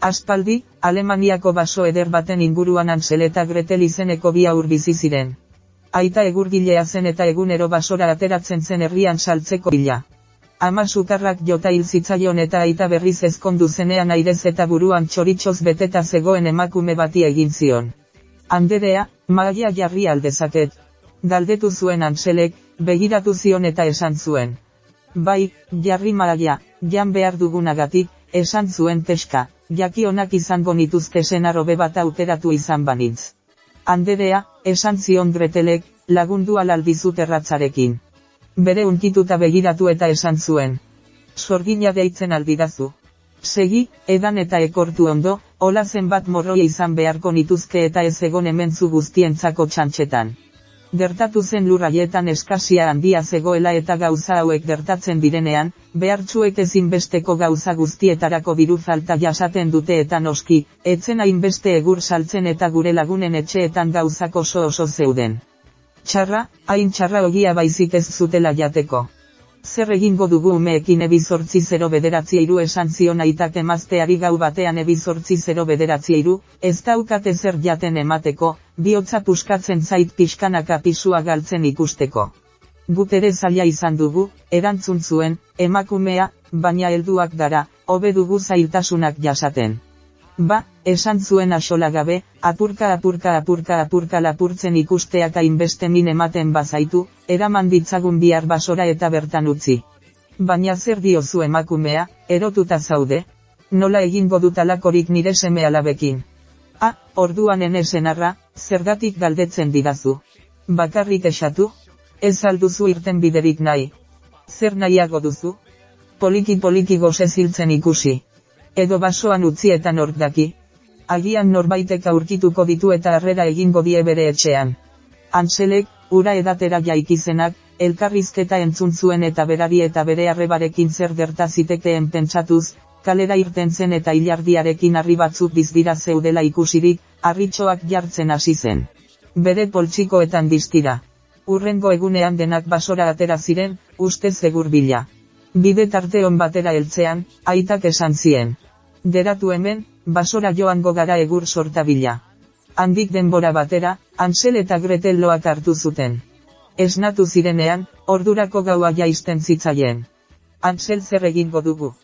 Aspaldi, Alemaniako baso eder baten inguruan Ansel eta Gretel izeneko bi aur bizi ziren. Aita egurgilea zen eta egunero basora ateratzen zen herrian saltzeko bila. Ama sukarrak jota hil zitzaion eta aita berriz ezkondu zenean airez eta buruan txoritxoz beteta zegoen emakume bati egin zion. Anderea, magia jarri aldezaket. Galdetu zuen Anselek, begiratu zion eta esan zuen. Bai, jarri magia, jan behar dugunagatik, esan zuen teska, jaki onak izango nituzte senarobe bat aukeratu izan banitz. Anderea, esan zion Gretelek, lagundu alaldizut erratzarekin. Bere unkituta begiratu eta esan zuen. Sorgina deitzen aldidazu. Segi, edan eta ekortu ondo, hola zenbat morroi izan beharko nituzke eta ez egon hementzu guztientzako txantxetan. Gertatu zen lurraietan eskasia handia zegoela eta gauza hauek gertatzen direnean, behartsuek ezinbesteko gauza guztietarako biru falta jasaten dute eta noski, etzen hainbeste egur saltzen eta gure lagunen etxeetan gauzako oso oso zeuden. Txarra, hain txarra ogia baizik ez zutela jateko. Zer egingo dugu umeekin ebizortzi zero bederatzi eiru esan zion aitak emazteari gau batean ebizortzi zero bederatzi eiru, ez daukate zer jaten emateko, bihotza puskatzen zait pixkanaka pisua galtzen ikusteko. Guk ere zaila izan dugu, erantzun zuen, emakumea, baina helduak gara, hobe dugu zailtasunak jasaten. Ba, esan zuen asola gabe, apurka apurka apurka apurka lapurtzen ikusteak hainbeste min ematen bazaitu, eraman ditzagun bihar basora eta bertan utzi. Baina zer diozu emakumea, erotuta zaude? Nola egingo dut alakorik nire seme alabekin? Ah, orduan ene senarra, zergatik galdetzen didazu. Bakarrik esatu? Ez alduzu irten biderik nahi. Zer nahiago duzu? Poliki poliki goze ziltzen ikusi edo basoan utzi eta nork daki. Agian norbaitek aurkituko ditu eta harrera egingo die bere etxean. Anselek, ura edatera jaikizenak, elkarrizketa entzun zuen eta berari eta bere arrebarekin zer gertazitekeen pentsatuz, kalera irten zen eta hilardiarekin harri batzuk bizdira zeudela ikusirik, harritxoak jartzen hasi zen. Bere poltsikoetan diztira. Urrengo egunean denak basora atera ziren, ustez zegur bila. Bide tarte on batera heltzean, aitak esan zien. Deratu hemen, basora joango gara egur sortabila. Handik denbora batera, Ansel eta Gretel loak hartu zuten. Esnatu zirenean, ordurako gaua jaisten zitzaien. Ansel zer egingo dugu.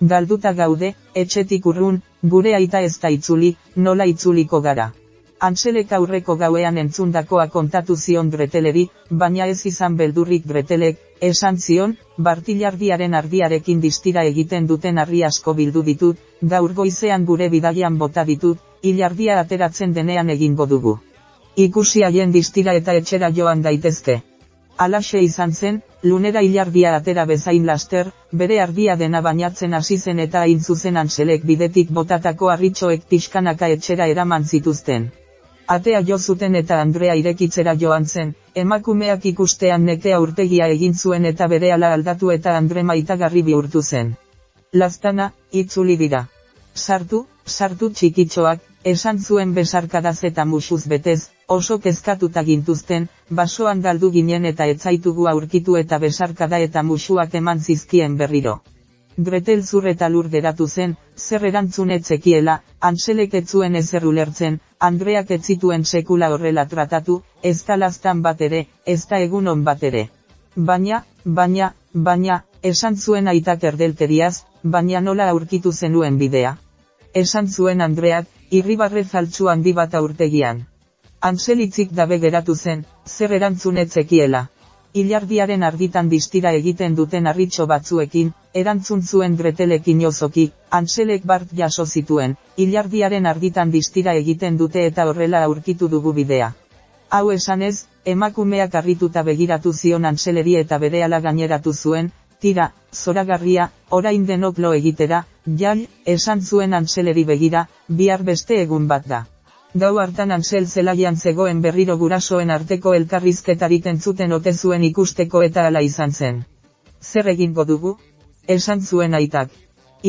Galduta gaude, etxetik urrun, gure aita ez da itzuli, nola itzuliko gara. Anselek aurreko gauean entzundakoa kontatu zion Greteleri, baina ez izan beldurrik Gretelek, esan zion, bartilardiaren ardiarekin distira egiten duten arri asko bildu ditut, gaur goizean gure bidaian bota ditut, hilardia ateratzen denean egingo dugu. Ikusi haien distira eta etxera joan daitezke. Alaxe izan zen, lunera hilardia atera bezain laster, bere ardia dena bainatzen hasi zen eta hain zuzen anselek bidetik botatako arritxoek pixkanaka etxera eraman zituzten. Atea jo zuten eta Andrea irekitzera joan zen, emakumeak ikustean nekea urtegia egin zuen eta bere ala aldatu eta Andre maitagarri bihurtu zen. Lastana, itzuli dira. Sartu, sartu txikitxoak, esan zuen besarkadaz eta musuz betez, oso kezkatuta gintuzten, basoan galdu ginen eta etzaitugu aurkitu eta besarkada eta musuak eman zizkien berriro. Gretel zur eta lur deratu zen, zer erantzun etzekiela, Anselek etzuen ezer ulertzen, Andreak etzituen sekula horrela tratatu, ez da lastan bat ere, ez da egun bat ere. Baina, baina, baina, esan zuen aitak erdelteriaz, baina nola aurkitu zenuen bidea. Esan zuen Andreak, irribarre zaltzu handi bat aurtegian. Ansel itzik dabe geratu zen, zer erantzun etzekiela. Ilardiaren argitan distira egiten duten arritxo batzuekin, erantzun zuen Gretelekin ozoki, Anselek bart jaso zituen, ilardiaren argitan distira egiten dute eta horrela aurkitu dugu bidea. Hau esanez, emakumeak arrituta begiratu zion Anseleri eta berehala gaineratu zuen, tira, zoragarria, orain denok lo egitera, jal, esan zuen Anseleri begira, bihar beste egun bat da. Gau hartan ansel zelaian zegoen berriro gurasoen arteko elkarrizketarik entzuten ote zuen ikusteko eta ala izan zen. Zer egingo dugu? Esan zuen aitak.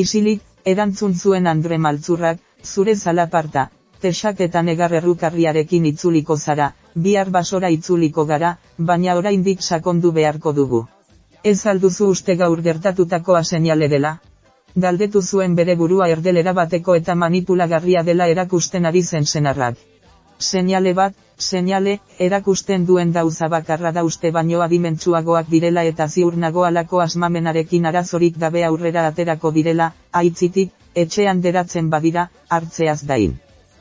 Isilik, erantzun zuen Andre Maltzurrak, zure zalaparta, tesak eta negar errukarriarekin itzuliko zara, bihar basora itzuliko gara, baina oraindik sakondu beharko dugu. Ez alduzu uste gaur gertatutakoa seinale dela? Galdetu zuen bere burua erdelera bateko eta manipulagarria dela erakusten ari zen senarrak. Seinale bat, seinale, erakusten duen dauza bakarra da uste baino adimentsuagoak direla eta ziur nago alako asmamenarekin arazorik gabe aurrera aterako direla, aitzitik, etxean deratzen badira, hartzeaz dain.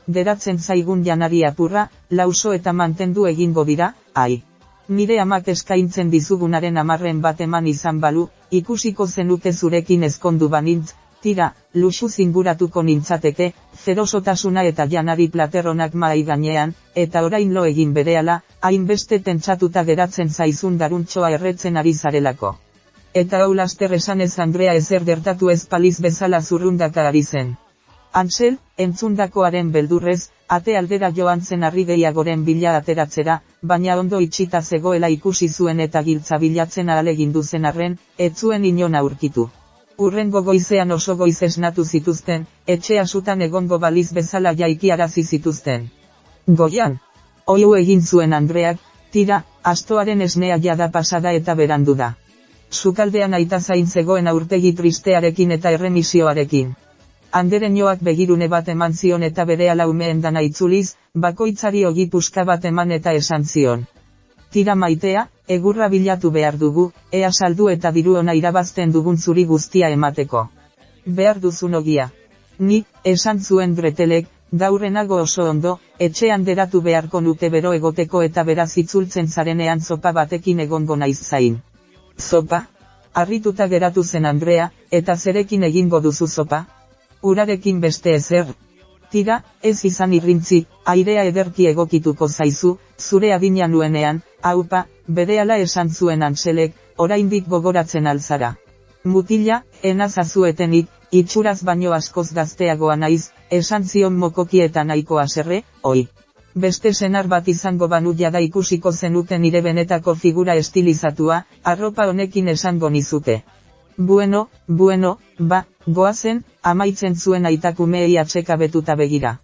Deratzen zaigun janari apurra, lauso eta mantendu egingo dira, ai. Nire amak eskaintzen dizugunaren amarren bat eman izan balu, ikusiko zenuke zurekin ezkondu banintz, tira, luxu zinguratuko nintzateke, zerosotasuna eta janari plateronak mai gainean, eta orain lo egin berehala, hainbeste tentsatuta geratzen zaizun daruntxoa erretzen ari zarelako. Eta hau laster esanez Andrea ezer gertatu ez paliz bezala zurrundaka ari zen. Ansel, entzundakoaren beldurrez, ate aldera joan zen harri gehiagoren bila ateratzera, baina ondo itxita zegoela ikusi zuen eta giltza bilatzen alegindu zen arren, ez zuen inon aurkitu. Urrengo goizean oso goiz esnatu zituzten, etxea sutan egongo baliz bezala jaiki zituzten. Goian, oiu egin zuen Andreak, tira, astoaren esnea jada pasada eta berandu da. Sukaldean aita zain zegoen aurtegi tristearekin eta erremisioarekin. Anderen joak begirune bat eman zion eta bere alaumeen dana itzuliz, bakoitzari ogi puska bat eman eta esan zion. Tira maitea, egurra bilatu behar dugu, ea saldu eta diru ona irabazten dugun zuri guztia emateko. Behar duzun ogia. Ni, esan zuen bretelek, gaurrenago oso ondo, etxean deratu beharko nuke bero egoteko eta beraz itzultzen zarenean zopa batekin egongo naiz zain. Zopa? Arrituta geratu zen Andrea, eta zerekin egingo duzu zopa? Urarekin beste ezer. Tira, ez izan irrintzi, airea ederki egokituko zaizu, zure adina nuenean, haupa, berehala esan zuen anselek, oraindik gogoratzen alzara. Mutila, enazazuetenik, itxuraz baino askoz gazteagoa naiz, esan zion mokoki eta nahiko aserre, oi. Beste senar bat izango banu jada ikusiko zenuten nire benetako figura estilizatua, arropa honekin esango nizuke. Bueno, bueno, ba, goazen, amaitzen zuen aitakumei atseka betuta begira.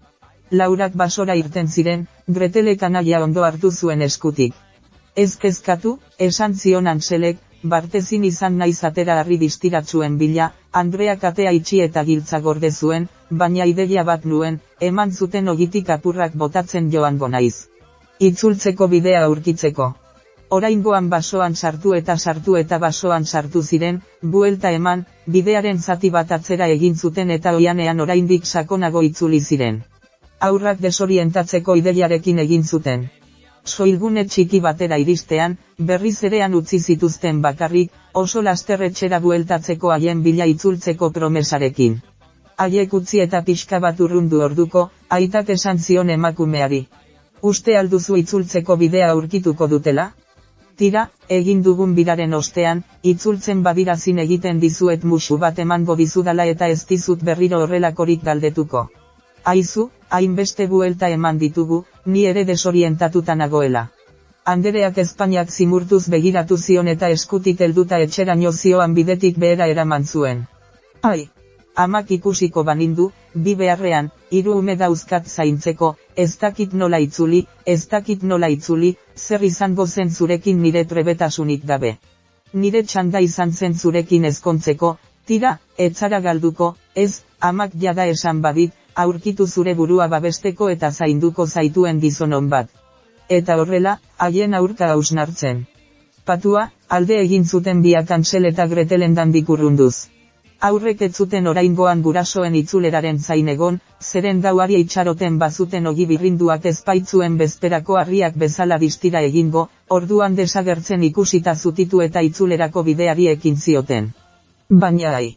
Laurak basora irten ziren, gretelek anaia ondo hartu zuen eskutik. Ez kezkatu, esan zion anselek, bartezin izan naiz atera harri distiratzuen bila, Andreak atea itxi eta giltza gorde zuen, baina ideia bat nuen, eman zuten ogitik apurrak botatzen joango naiz. Itzultzeko bidea aurkitzeko oraingoan basoan sartu eta sartu eta basoan sartu ziren, buelta eman, bidearen zati bat atzera egin zuten eta oianean oraindik sakonago itzuli ziren. Aurrak desorientatzeko ideiarekin egin zuten. Soilgune txiki batera iristean, berriz erean utzi zituzten bakarrik, oso lasterretxera bueltatzeko haien bila itzultzeko promesarekin. Haiek utzi eta pixka bat urrundu orduko, aitak esan zion emakumeari. Uste alduzu itzultzeko bidea aurkituko dutela? Tira, egin dugun bidaren ostean, itzultzen badira zin egiten dizuet musu bat emango dizudala eta ez dizut berriro horrelakorik galdetuko. Aizu, hainbeste buelta eman ditugu, ni ere desorientatuta nagoela. Andereak Espainiak zimurtuz begiratu zion eta eskutik helduta etxera zioan bidetik behera eraman zuen. Ai! Amak ikusiko banindu, bi beharrean, hiru ume dauzkat zaintzeko, ez dakit nola itzuli, ez dakit nola itzuli, zer izango zen zurekin nire trebetasunik gabe. Nire txanda izan zen zurekin ezkontzeko, tira, etzara galduko, ez, amak jada esan badit, aurkitu zure burua babesteko eta zainduko zaituen gizonon bat. Eta horrela, haien aurka hausnartzen. Patua, alde egin zuten biak ansel eta gretelen dandik urrunduz. Aurrek ez zuten oraingoan gurasoen itzuleraren zain egon, zeren dauari itxaroten bazuten ogi birrinduak ezpaitzuen bezperako harriak bezala distira egingo, orduan desagertzen ikusita zutitu eta itzulerako bideari ekin zioten. Baina ai.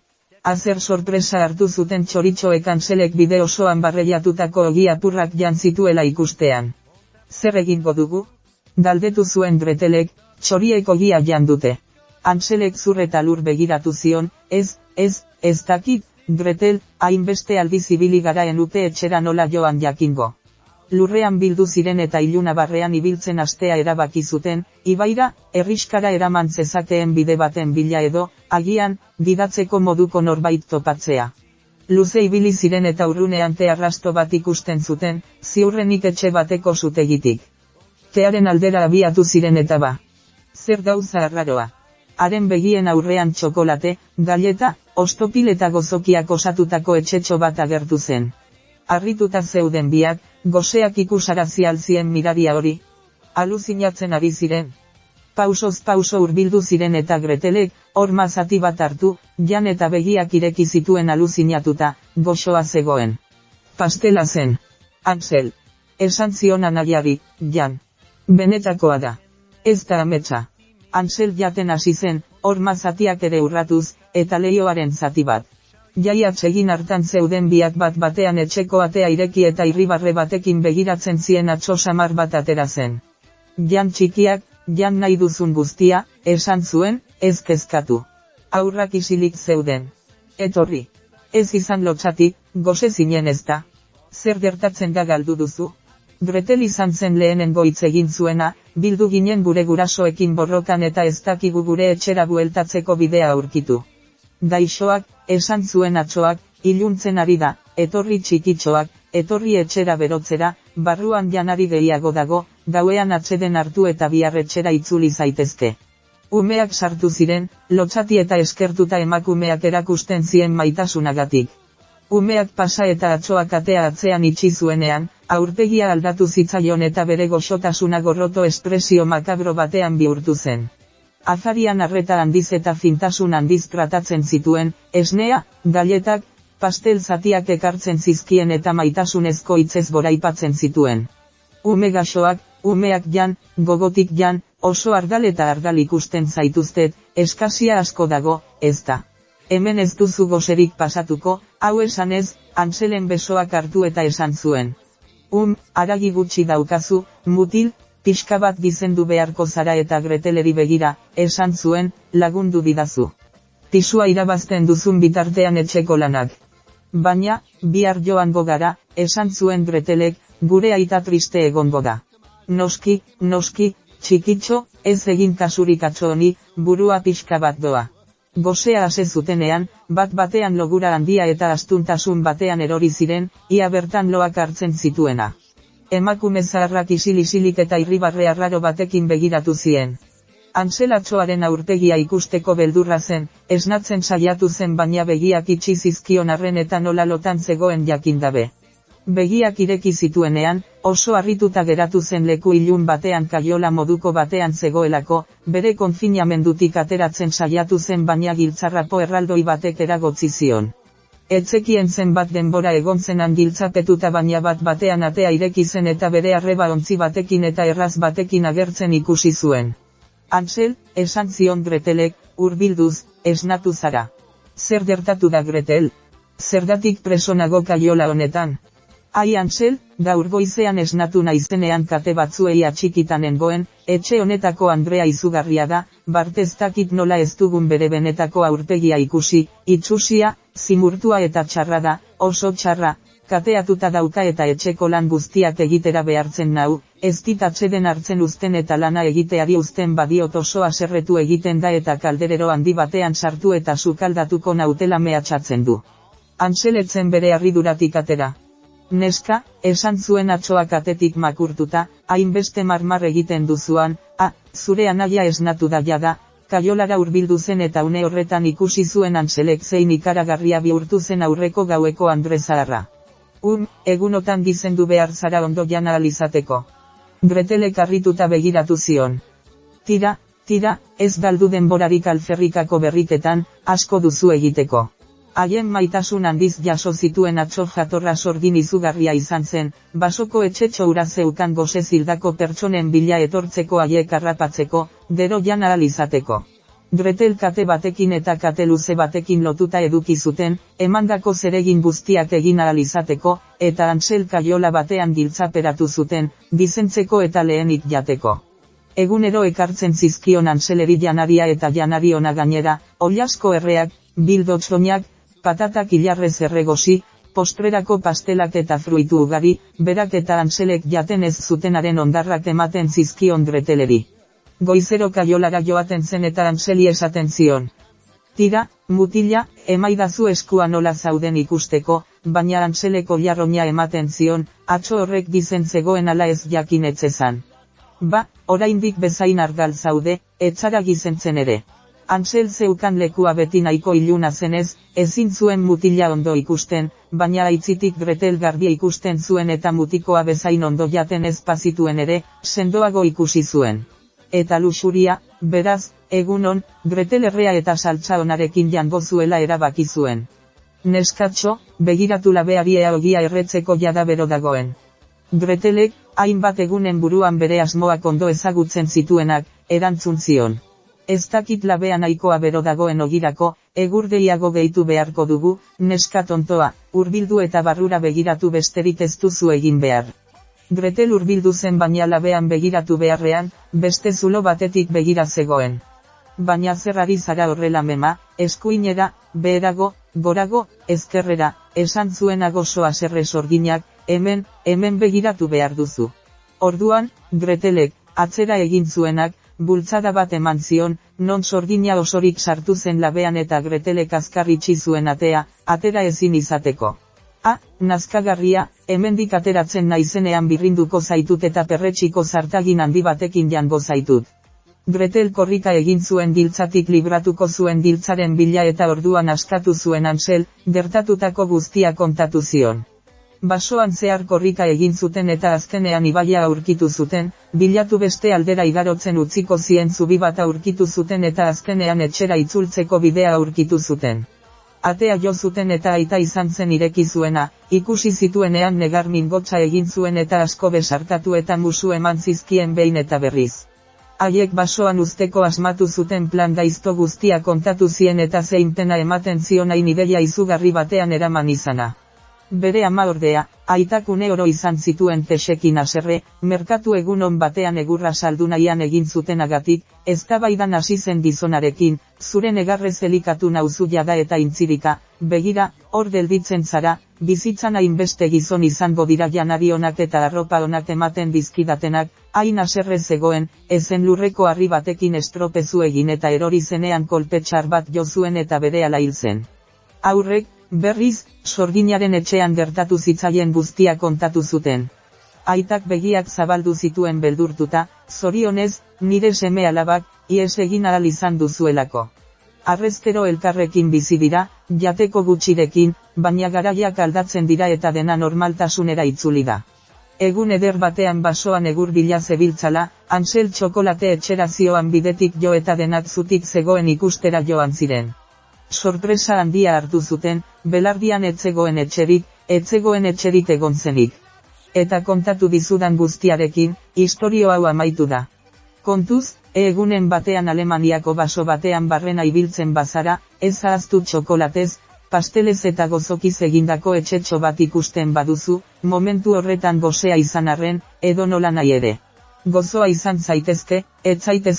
Azer sorpresa hartu zuten txoritxoek anselek bide osoan barreiatutako ogi apurrak jan zituela ikustean. Zer egingo dugu? Daldetu zuen dretelek, txoriek ogia jan dute. Anselek zurreta lur begiratu zion, ez, Ez, ez dakit, Gretel, hainbeste aldiz ibili gara enute etxera nola joan jakingo. Lurrean bildu ziren eta iluna barrean ibiltzen astea erabaki zuten, ibaira, erriskara eraman zezakeen bide baten bila edo, agian, didatzeko moduko norbait topatzea. Luze ibili ziren eta urrunean te arrasto bat ikusten zuten, ziurrenik etxe bateko zutegitik. Tearen aldera abiatu ziren eta ba. Zer gauza arraroa haren begien aurrean txokolate, galleta, ostopil eta gozokiak osatutako etxetxo bat agertu zen. Arrituta zeuden biak, goseak ikusarazi alzien miraria hori. Aluzinatzen ari ziren. Pausoz pauso urbildu ziren eta gretelek, hor mazati bat hartu, jan eta begiak ireki zituen aluzinatuta, goxoa zegoen. Pastela zen. Ansel. Esan zion anaiari, jan. Benetakoa da. Ez da ametsa. Ansel jaten hasi zen, hor mazatiak ere urratuz, eta leioaren zati bat. Jaia egin hartan zeuden biak bat batean etxeko atea ireki eta irribarre batekin begiratzen zien atxo samar bat atera zen. Jan txikiak, jan nahi duzun guztia, esan zuen, ez kezkatu. Aurrak isilik zeuden. Etorri. Ez izan lotxatik, goze zinen ez da. Zer gertatzen da galdu duzu? Gretel izan zen lehenengo hitz egin zuena, bildu ginen gure gurasoekin borrokan eta ez dakigu gure etxera bueltatzeko bidea aurkitu. Daixoak, esan zuen atxoak, iluntzen ari da, etorri txikitxoak, etorri etxera berotzera, barruan janari gehiago dago, gauean atxeden hartu eta biarretxera itzuli zaitezke. Umeak sartu ziren, lotxati eta eskertuta emakumeak erakusten zien maitasunagatik. Umeak pasa eta atxoak atea atzean itxi zuenean, aurpegia aldatu zitzaion eta bere goxotasuna gorroto espresio makabro batean bihurtu zen. Azarian arreta handiz eta fintasun handiz tratatzen zituen, esnea, galletak, pastel zatiak ekartzen zizkien eta maitasunezko hitzez boraipatzen zituen. Ume gaxoak, umeak jan, gogotik jan, oso argal eta argal ikusten zaituztet, eskasia asko dago, ez da. Hemen ez duzu gozerik pasatuko, hau esanez, Anselen besoak hartu eta esan zuen. Um, aragi gutxi daukazu, mutil, pixka bat gizendu beharko zara eta greteleri begira, esan zuen, lagundu didazu. Tisua irabazten duzun bitartean etxeko lanak. Baina, bihar joango gara, esan zuen gretelek, gure aita triste egongo da. Noski, noski, txikitxo, ez egin kasurik atxo honi, burua pixka bat doa. Gosea hase zutenean, bat batean logura handia eta astuntasun batean erori ziren, ia bertan loak hartzen zituena. Emakume zaharrak isil-isilik eta irribarre arraro batekin begiratu zien. Anselatxoaren aurpegia ikusteko beldurra zen, esnatzen saiatu zen baina begiak itxi zizkion arren eta nola lotan zegoen jakindabe. Begiak ireki zituenean, oso harrituta geratu zen leku ilun batean kaiola moduko batean zegoelako, bere konfinamendutik ateratzen saiatu zen baina giltzarrapo erraldoi batek eragotzi zion. Etzekien zen bat denbora egon zenan giltzapetuta baina bat batean atea ireki zen eta bere arreba ontzi batekin eta erraz batekin agertzen ikusi zuen. Ansel, esan zion Gretelek, urbilduz, esnatu zara. Zer gertatu da Gretel? Zergatik presonago kaiola honetan? Ai Ansel, gaur goizean esnatu naizenean kate batzuei atxikitan engoen, etxe honetako Andrea izugarria da, barteztakit nola ez dugun bere benetako aurpegia ikusi, itxusia, zimurtua eta txarra da, oso txarra, kateatuta dauka eta etxeko lan guztiak egitera behartzen nau, ez ditatxeden hartzen uzten eta lana egiteari uzten badiot oso aserretu egiten da eta kalderero handi batean sartu eta sukaldatuko nautela mehatxatzen du. Anseletzen bere arriduratik atera. Neska, esan zuen atxoak atetik makurtuta, hainbeste marmar egiten duzuan, a, zure anaia esnatu da jada, kaiolara urbildu zen eta une horretan ikusi zuen anselek zein ikaragarria bihurtu zen aurreko gaueko andrezaharra. Um, egunotan gizendu behar zara ondo jana alizateko. Gretelek harrituta begiratu zion. Tira, tira, ez galdu denborarik alferrikako berriketan, asko duzu egiteko. Haien maitasun handiz jaso zituen atxo jatorra sorgin izugarria izan zen, basoko etxetxo ura zeukan gose zildako pertsonen bila etortzeko haiek arrapatzeko, dero jan izateko. Gretel kate batekin eta kate luze batekin lotuta eduki zuten, emandako zeregin guztiak egin izateko, eta Ansel kaiola batean giltzaperatu zuten, dizentzeko eta lehenik jateko. Egunero ekartzen zizkion Anseleri janaria eta janari ona gainera, oliasko erreak, bildotzoinak, patatak hilarrez erregosi, postrerako pastelak eta fruitu ugari, berak eta anselek jaten ez zutenaren ondarrak ematen zizkion greteleri. Goizero kaiolara joaten zen eta anseli esaten zion. Tira, mutila, emaidazu eskua nola zauden ikusteko, baina anseleko jarronia ematen zion, atxo horrek dizen zegoen ala ez jakin etzezan. Ba, oraindik bezain argal zaude, etzara gizentzen ere. Ansel zeukan lekua beti nahiko iluna zenez, ezin zuen mutila ondo ikusten, baina aitzitik Gretel gardia ikusten zuen eta mutikoa bezain ondo jaten ez pazituen ere, sendoago ikusi zuen. Eta luxuria, beraz, egunon, Gretel errea eta saltza onarekin jango zuela erabaki zuen. Neskatxo, begiratu labeari ogia erretzeko jada bero dagoen. Gretelek, hainbat egunen buruan bere asmoak ondo ezagutzen zituenak, erantzun zion. Ez dakit labea nahikoa bero dagoen ogirako, egurdeiago gehitu beharko dugu, neska tontoa, urbildu eta barrura begiratu besterik ez duzu egin behar. Gretel urbildu zen baina labean begiratu beharrean, beste zulo batetik begira zegoen. Baina zerrari zara horrela mema, eskuinera, beherago, gorago, ezkerrera, esan zuen agosoa zerre sorginak, hemen, hemen begiratu behar duzu. Orduan, Gretelek, atzera egin zuenak, bultzada bat eman zion, non sorgina osorik sartu zen labean eta gretelek azkarritxi zuen atea, atera ezin izateko. A, nazkagarria, hemendik ateratzen naizenean birrinduko zaitut eta perretxiko zartagin handi batekin jango zaitut. Gretel korrika egin zuen diltzatik libratuko zuen diltzaren bila eta orduan askatu zuen ansel, gertatutako guztia kontatu zion basoan zehar korrika egin zuten eta azkenean ibaia aurkitu zuten, bilatu beste aldera igarotzen utziko zien zubi bat aurkitu zuten eta azkenean etxera itzultzeko bidea aurkitu zuten. Atea jo zuten eta aita izan zen ireki zuena, ikusi zituenean negar mingotza egin zuen eta asko besartatu eta musu eman zizkien behin eta berriz. Haiek basoan usteko asmatu zuten plan daizto guztia kontatu zien eta zeintena ematen zionain ideia izugarri batean eraman izana. Bere ama ordea, aitakune oro izan zituen tesekin aserre, merkatu egunon batean egurra saldu nahian egin zuten agatik, ez tabaidan hasi zen gizonarekin, zure negarrez elikatu nauzu jada eta intzirika, begira, hor gelditzen zara, bizitzan hainbeste gizon izango dira janari onak eta arropa onak ematen bizkidatenak, hain aserre zegoen, ezen lurreko harri batekin estropezu egin eta erori zenean kolpetxar bat jo zuen eta bere ala hil zen. Aurrek, Berriz, sorginaren etxean gertatu zitzaien guztia kontatu zuten. Aitak begiak zabaldu zituen beldurtuta, zorionez, nire seme alabak, ies egin alal izan duzuelako. Arrezkero elkarrekin bizi dira, jateko gutxirekin, baina garaiak aldatzen dira eta dena normaltasunera itzuli da. Egun eder batean basoan egur bila zebiltzala, ansel txokolate etxera zioan bidetik jo eta denak zutik zegoen ikustera joan ziren sorpresa handia hartu zuten, belardian etzegoen etxerik, etzegoen etxerik egon zenik. Eta kontatu dizudan guztiarekin, historio hau amaitu da. Kontuz, egunen batean Alemaniako baso batean barrena ibiltzen bazara, ez ahaztu txokolatez, pastelez eta gozokiz egindako etxetxo bat ikusten baduzu, momentu horretan gozea izan arren, edo nola nahi ere. Gozoa izan zaitezke, ez zaitez